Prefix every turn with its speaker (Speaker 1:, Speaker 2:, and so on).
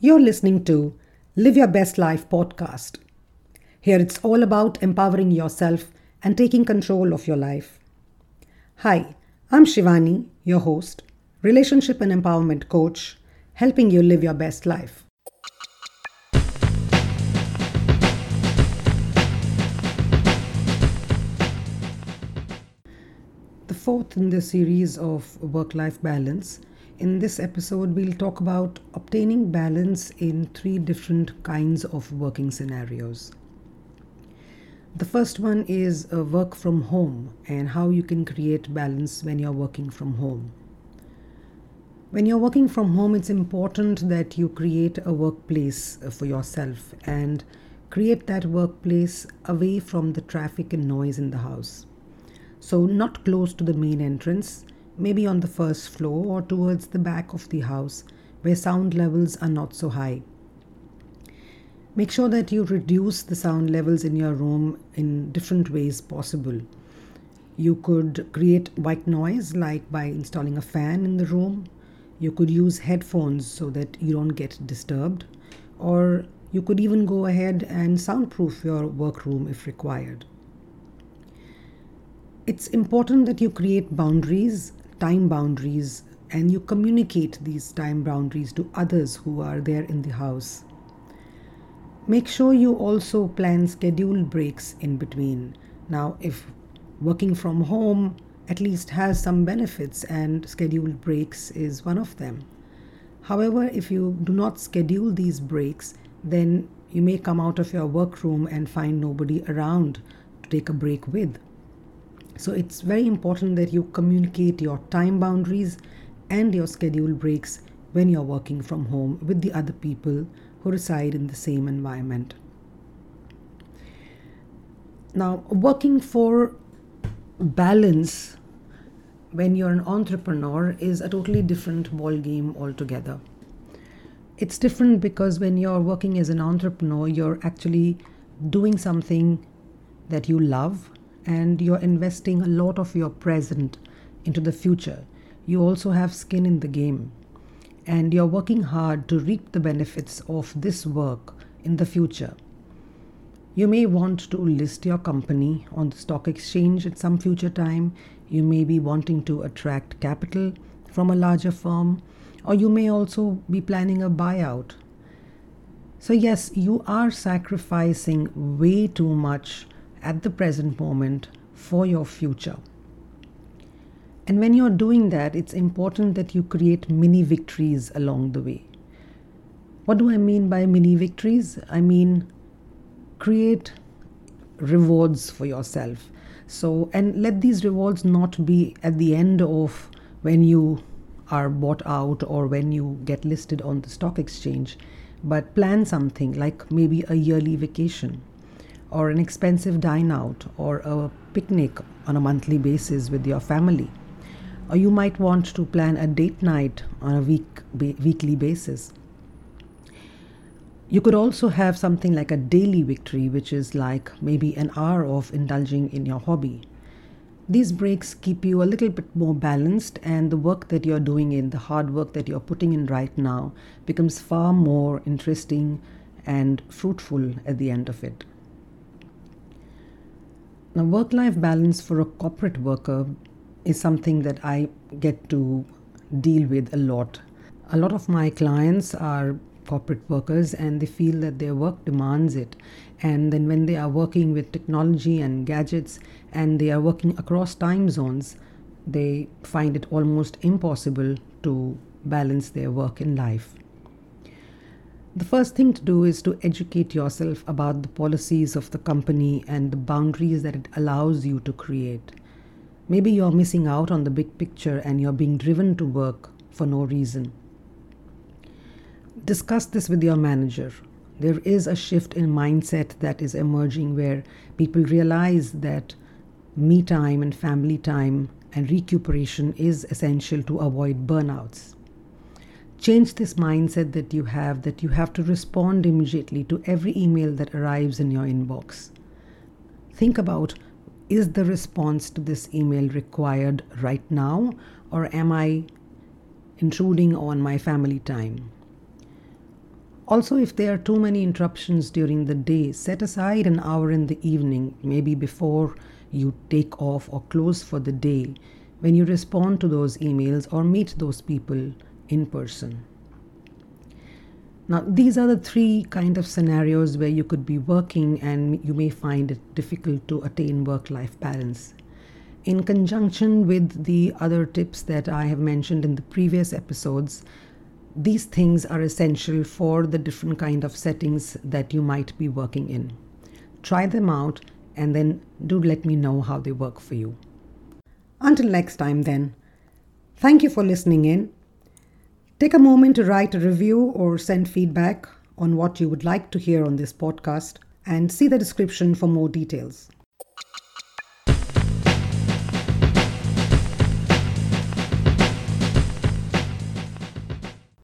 Speaker 1: You're listening to Live Your Best Life podcast. Here it's all about empowering yourself and taking control of your life. Hi, I'm Shivani, your host, relationship and empowerment coach, helping you live your best life. The fourth in the series of work life balance in this episode, we'll talk about obtaining balance in three different kinds of working scenarios. The first one is uh, work from home and how you can create balance when you're working from home. When you're working from home, it's important that you create a workplace uh, for yourself and create that workplace away from the traffic and noise in the house. So, not close to the main entrance maybe on the first floor or towards the back of the house where sound levels are not so high. Make sure that you reduce the sound levels in your room in different ways possible. You could create white noise like by installing a fan in the room. You could use headphones so that you don't get disturbed. Or you could even go ahead and soundproof your workroom if required. It's important that you create boundaries time boundaries and you communicate these time boundaries to others who are there in the house. Make sure you also plan scheduled breaks in between. Now, if working from home at least has some benefits, and scheduled breaks is one of them. However, if you do not schedule these breaks, then you may come out of your workroom and find nobody around to take a break with. So it's very important that you communicate your time boundaries and your schedule breaks when you're working from home with the other people who reside in the same environment. Now, working for balance when you're an entrepreneur is a totally different ball game altogether. It's different because when you're working as an entrepreneur, you're actually doing something that you love and you're investing a lot of your present into the future. You also have skin in the game and you're working hard to reap the benefits of this work in the future. You may want to list your company on the stock exchange at some future time. You may be wanting to attract capital from a larger firm, or you may also be planning a buyout. So, yes, you are sacrificing way too much at the present moment for your future. And when you're doing that, it's important that you create mini victories along the way. What do I mean by mini victories? I mean, create rewards for yourself. So, and let these rewards not be at the end of when you are bought out or when you get listed on the stock exchange, but plan something like maybe a yearly vacation or an expensive dine out or a picnic on a monthly basis with your family. Or you might want to plan a date night on a week, weekly basis. You could also have something like a daily victory, which is like maybe an hour of indulging in your hobby. These breaks keep you a little bit more balanced, and the work that you're doing in, the hard work that you're putting in right now, becomes far more interesting and fruitful at the end of it. Now, work life balance for a corporate worker is something that I get to deal with a lot. A lot of my clients are corporate workers and they feel that their work demands it. And then, when they are working with technology and gadgets and they are working across time zones, they find it almost impossible to balance their work and life. The first thing to do is to educate yourself about the policies of the company and the boundaries that it allows you to create. Maybe you're missing out on the big picture and you're being driven to work for no reason. Discuss this with your manager. There is a shift in mindset that is emerging where people realize that me time and family time and recuperation is essential to avoid burnouts change this mindset that you have that you have to respond immediately to every email that arrives in your inbox. Think about is the response to this email required right now, or am I intruding on my family time? Also, if there are too many interruptions during the day, set aside an hour in the evening, maybe before you take off or close for the day, when you respond to those emails or meet those people in person. Now, these are the three kind of scenarios where you could be working and you may find it difficult to attain work life balance. In conjunction with the other tips that I have mentioned in the previous episodes, these things are essential for the different kind of settings that you might be working in. Try them out and then do let me know how they work for you. Until next time, then, thank you for listening in Take a moment to write a review or send feedback on what you would like to hear on this podcast and see the description for more details.